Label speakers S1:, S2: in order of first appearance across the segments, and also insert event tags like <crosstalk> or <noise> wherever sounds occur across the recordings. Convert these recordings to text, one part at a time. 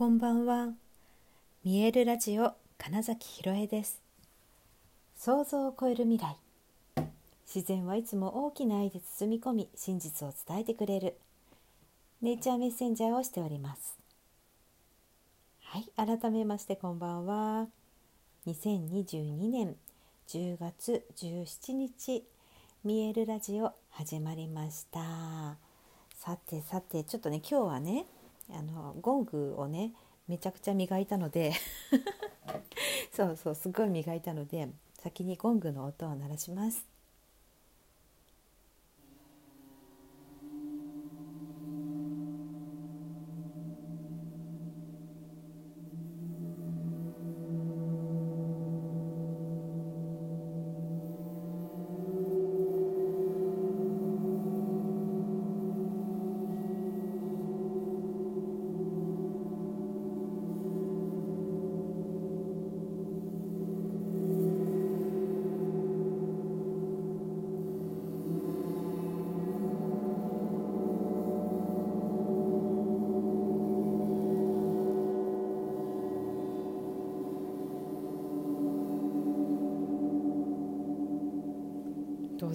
S1: こんばんは。見えるラジオ金崎ひろえです。想像を超える未来。自然はいつも大きな愛で包み込み、真実を伝えてくれる。ネイチャーメッセンジャーをしております。はい、改めましてこんばんは。2022年10月17日、見えるラジオ始まりました。さてさて、ちょっとね、今日はね、あのゴングをねめちゃくちゃ磨いたので <laughs> そうそうすごい磨いたので先にゴングの音を鳴らします。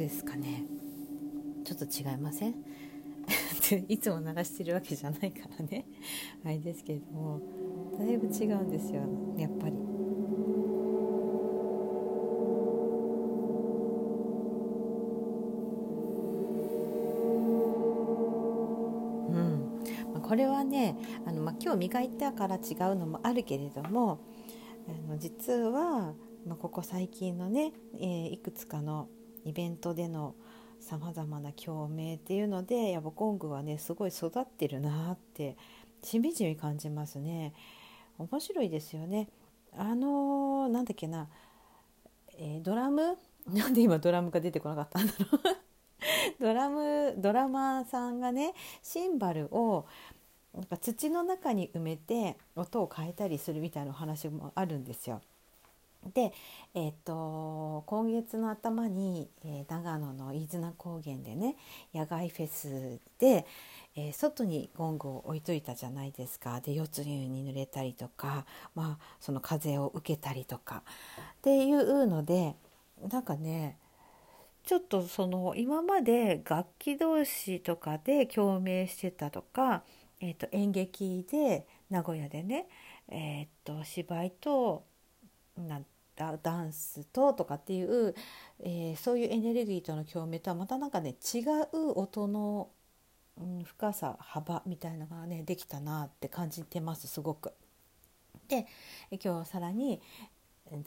S1: ですかね。ちょっと違いません？<laughs> いつも鳴らしてるわけじゃないからね。<laughs> あれですけれども。だいぶ違うんですよ。やっぱり。これはねあの、まあ、今日磨いたから違うのもあるけれどもあの実は、まあ、ここ最近のね、えー、いくつかのイベントでのさまざまな共鳴っていうのでやっぱゴングはねすごい育ってるなってしみじみ感じますね。面白いですよね。あのー、なんだっけな、えー、ドラム？<laughs> なんで今ドラムが出てこなかったんだろう。<laughs> ドラムドラマーさんがねシンバルをなんか土の中に埋めて音を変えたりするみたいなお話もあるんですよ。で、えーと、今月の頭に、えー、長野の飯綱高原でね野外フェスで、えー、外にゴングを置いといたじゃないですか。で腰痛に濡れたりとか、まあ、その風を受けたりとか。っていうのでなんかねちょっとその今まで楽器同士とかで共鳴してたとか、えー、と演劇で名古屋でね、えー、と芝居となんダンスととかっていう、えー、そういうエネルギーとの共鳴とはまたなんかね違う音の、うん、深さ幅みたいなのがねできたなって感じてますすごく。で今日さらに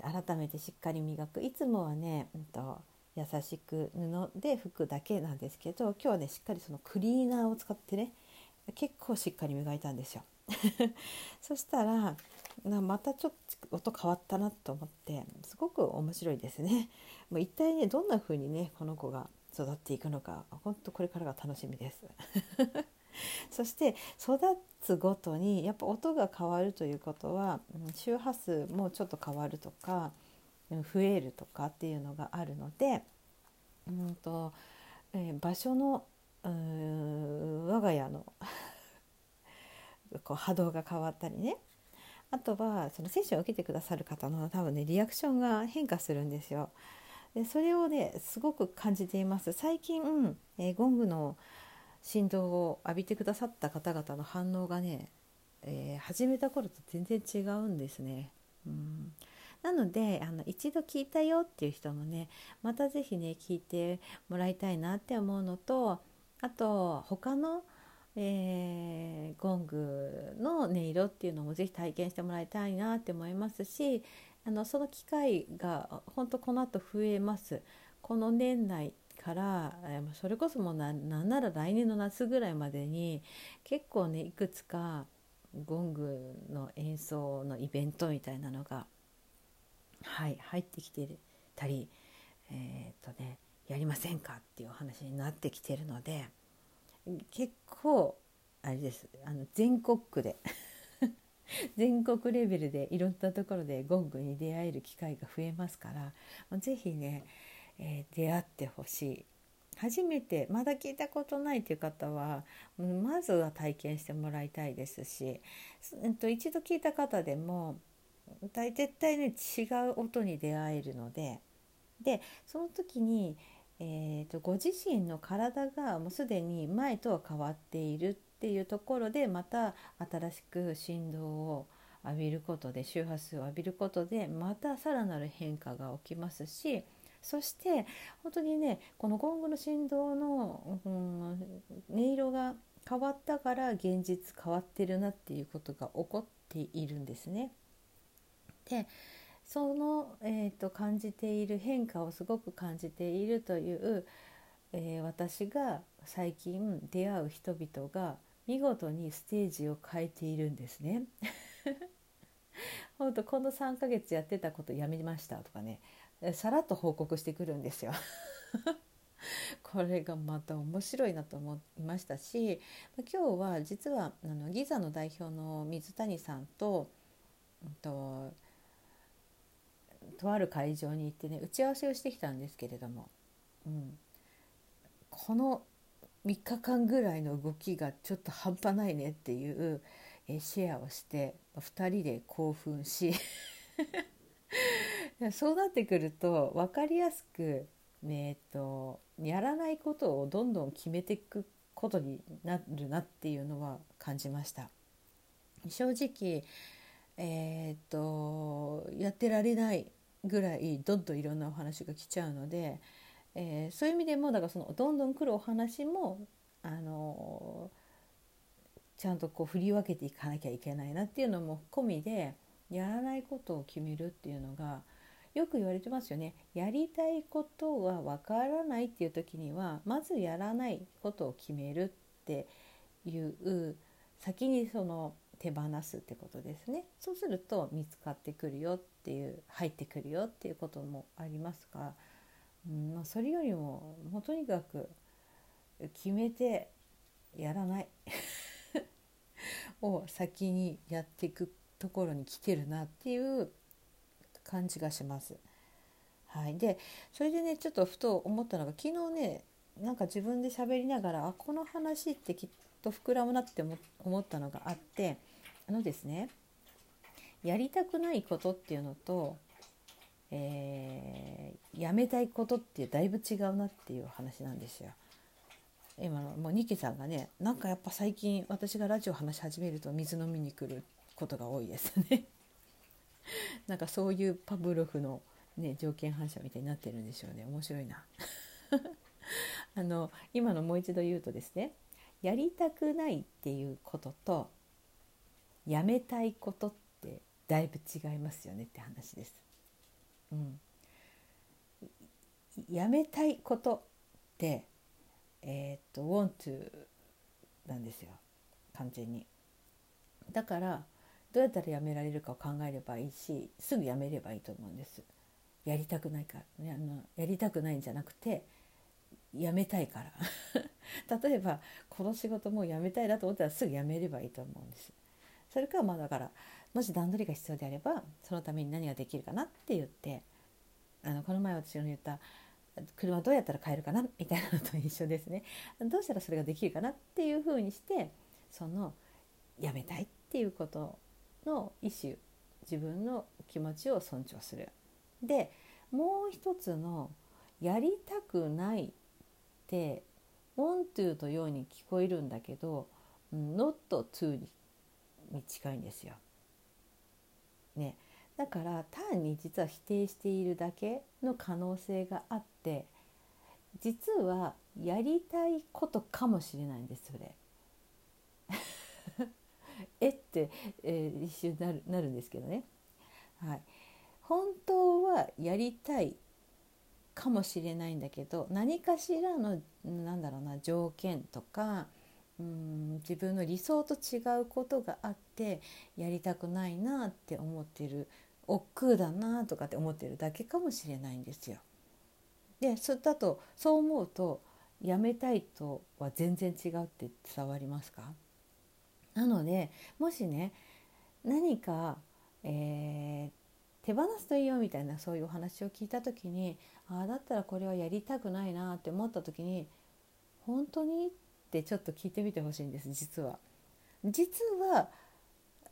S1: 改めてしっかり磨くいつもはね、うんと、優しく布で拭くだけなんですけど今日はねしっかりそのクリーナーを使ってね結構しっかり磨いたんですよ。<laughs> そしたらまたちょっと音変わったなと思ってすごく面白いですね。<laughs> もう一体ねどんな風にねこの子が育っていくのか本当これからが楽しみです。<laughs> そして育つごとにやっぱ音が変わるということは周波数もちょっと変わるとか増えるとかっていうのがあるので、うんとえー、場所の我が家の <laughs> こう波動が変わったりねあとはそのセッションを受けてくださる方の多分ねリアクションが変化するんですよ。でそれをねすごく感じています。最近、えー、ゴングの振動を浴びてくださった方々の反応がね、えー、始めた頃と全然違うんですね。うんなのであの一度聞いたよっていう人もねまた是非ね聞いてもらいたいなって思うのとあと他のえー、ゴングの音色っていうのもぜひ体験してもらいたいなって思いますしあのその機会が本当この後増えますこの年内からそれこそもうなんなら来年の夏ぐらいまでに結構ねいくつかゴングの演奏のイベントみたいなのがはい入ってきてたりえー、っとねやりませんかっていうお話になってきてるので。結構あれです。あの全国区で。<laughs> 全国レベルでいろんなところでゴングに出会える機会が増えますから是非ね、えー、出会ってほしい。初めてまだ聞いたことないという方はまずは体験してもらいたいですし、えっと、一度聞いた方でも絶対ね違う音に出会えるのででその時に、えーと、ご自身の体がもうすでに前とは変わっているっていうところでまた新しく振動を浴びることで周波数を浴びることでまたさらなる変化が起きますしそして本当にねこのゴングの振動の、うん、音色が変わったから現実変わってるなっていうことが起こっているんですね。でその、えーと、感じている変化をすごく感じているという、えー、私が最近出会う人々が見事にステージを変えているんですね。<laughs> 本当この3ヶ月やってたことやめましたとかねさらっと報告してくるんですよ。<laughs> これがまた面白いなと思いましたし今日は実はあのギザの代表の水谷さんとととある会場に行ってね打ち合わせをしてきたんですけれども、うん、この3日間ぐらいの動きがちょっと半端ないねっていうえシェアをして2人で興奮し <laughs> そうなってくると分かりやすく、ねえっと、やらないことをどんどん決めていくことになるなっていうのは感じました。正直えー、っとやってられないぐらいどんどんいろんなお話が来ちゃうので、えー、そういう意味でもだからそのどんどん来るお話もあのちゃんとこう振り分けていかなきゃいけないなっていうのも込みでやらないことを決めるっていうのがよく言われてますよね。やりたいことはわからないっていう時にはまずやらないことを決めるっていう先にその手放すってことですね。そうすると見つかってくるよっていう入ってくるよっていうこともありますが、うんまあ、それよりももうとにかく決めてやらない <laughs> を先にやっていくところに来てるなっていう感じがします。はい、でそれでねちょっとふと思ったのが昨日ねなんか自分で喋りながらあこの話ってきっと膨らむなって思ったのがあってあのですねやりたくないことっていうのと、えー、やめたいことってだいぶ違うなっていう話なんですよ。今のもうニキさんがねなんかやっぱ最近私がラジオ話し始めると水飲みに来ることが多いですね。<laughs> なんかそういうパブロフの、ね、条件反射みたいになってるんでしょうね。面白いな。<laughs> あの今のもう一度言うとですねやりたくないっていうこととやめたいことってだいぶ違いますよねって話です。うん、やめたいことってえっ、と want to なんですよ完全に。だからどうやったらやめられるかを考えればいいしすぐやめればいいと思うんです。やりたくないから、ね、あのやりたくないんじゃなくてやめたいから <laughs> 例えばこの仕事もうやめたいなと思ったらすぐやめればいいと思うんです。それかまあだからもし段取りが必要であればそのために何ができるかなって言ってあのこの前私の言った車どうやったら買えるかなみたいなのと一緒ですねどうしたらそれができるかなっていうふうにしてそのやめたいっていうことの意思自分の気持ちを尊重する。でもう一つのやりたくないって「want to」とように聞こえるんだけど「not to」にに近いんですよ。ね、だから単に実は否定しているだけの可能性があって実はやりたいことかもしれないんですそれ。<laughs> えって、えー、一瞬なるなるんですけどね。はい、本当はやりたいかもしれないんだけど何かしらのなんだろうな条件とかうん自分の理想と違うことがあってやりたくないなって思ってる億劫だなとかって思ってるだけかもしれないんですよ。でそれだとそう思うとやめたいとは全然違うって伝わりますか？なのでもしね何か、え手放すといいよみたいなそういうお話を聞いた時にああだったらこれはやりたくないなって思った時に本当にってちょっと聞いてみてほしいんです実は。実は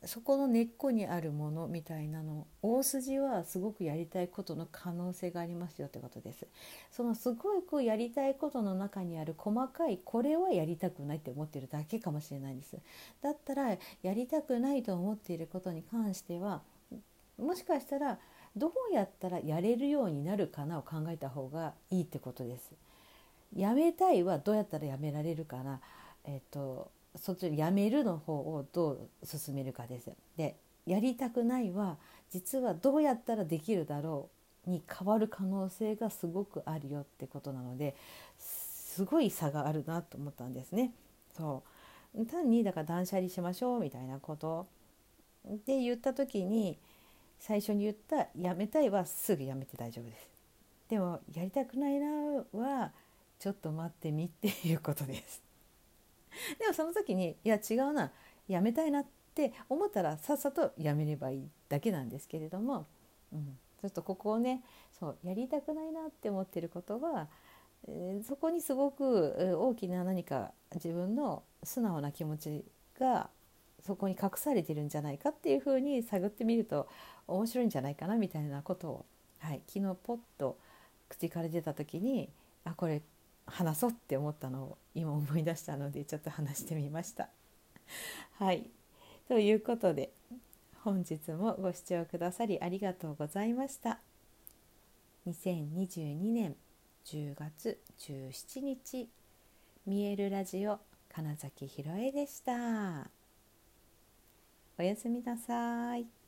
S1: そこの根っこにあるものみたいなの大筋はすごくやりたいことの可能性がありますよってことです。そのすごくやりたいことの中にある細かいこれはやりたくないって思ってるだけかもしれないんです。だったらやりたくないと思っていることに関してはもしかしたらどうやったらやれるようになるかなを考えた方がいいってことです。やめたいはどうやったらやめられるかな、えっとそっちやめるの方をどう進めるかです。でやりたくないは実はどうやったらできるだろうに変わる可能性がすごくあるよってことなのですごい差があるなと思ったんですね。そう単にだから断捨離しましょうみたいなことで言った時に最初に言った「やめたい」はすぐやめて大丈夫です。でも「やりたくないな」はちょっと待ってみっていうことです。<laughs> でもその時にいや違うなやめたいなって思ったらさっさとやめればいいだけなんですけれども、うん、ちょっとここをねそうやりたくないなって思ってることは、えー、そこにすごく大きな何か自分の素直な気持ちがそこに隠されてるんじゃないかっていうふうに探ってみると面白いんじゃないかなみたいなことを、はい、昨日ポッと口から出た時にあこれ話そうって思ったのを今思い出したのでちょっと話してみました。<laughs> はいということで本日もご視聴くださりありがとうございました。2022年10月17日見えるラジオ金崎ひろえでした。おやすみなさい。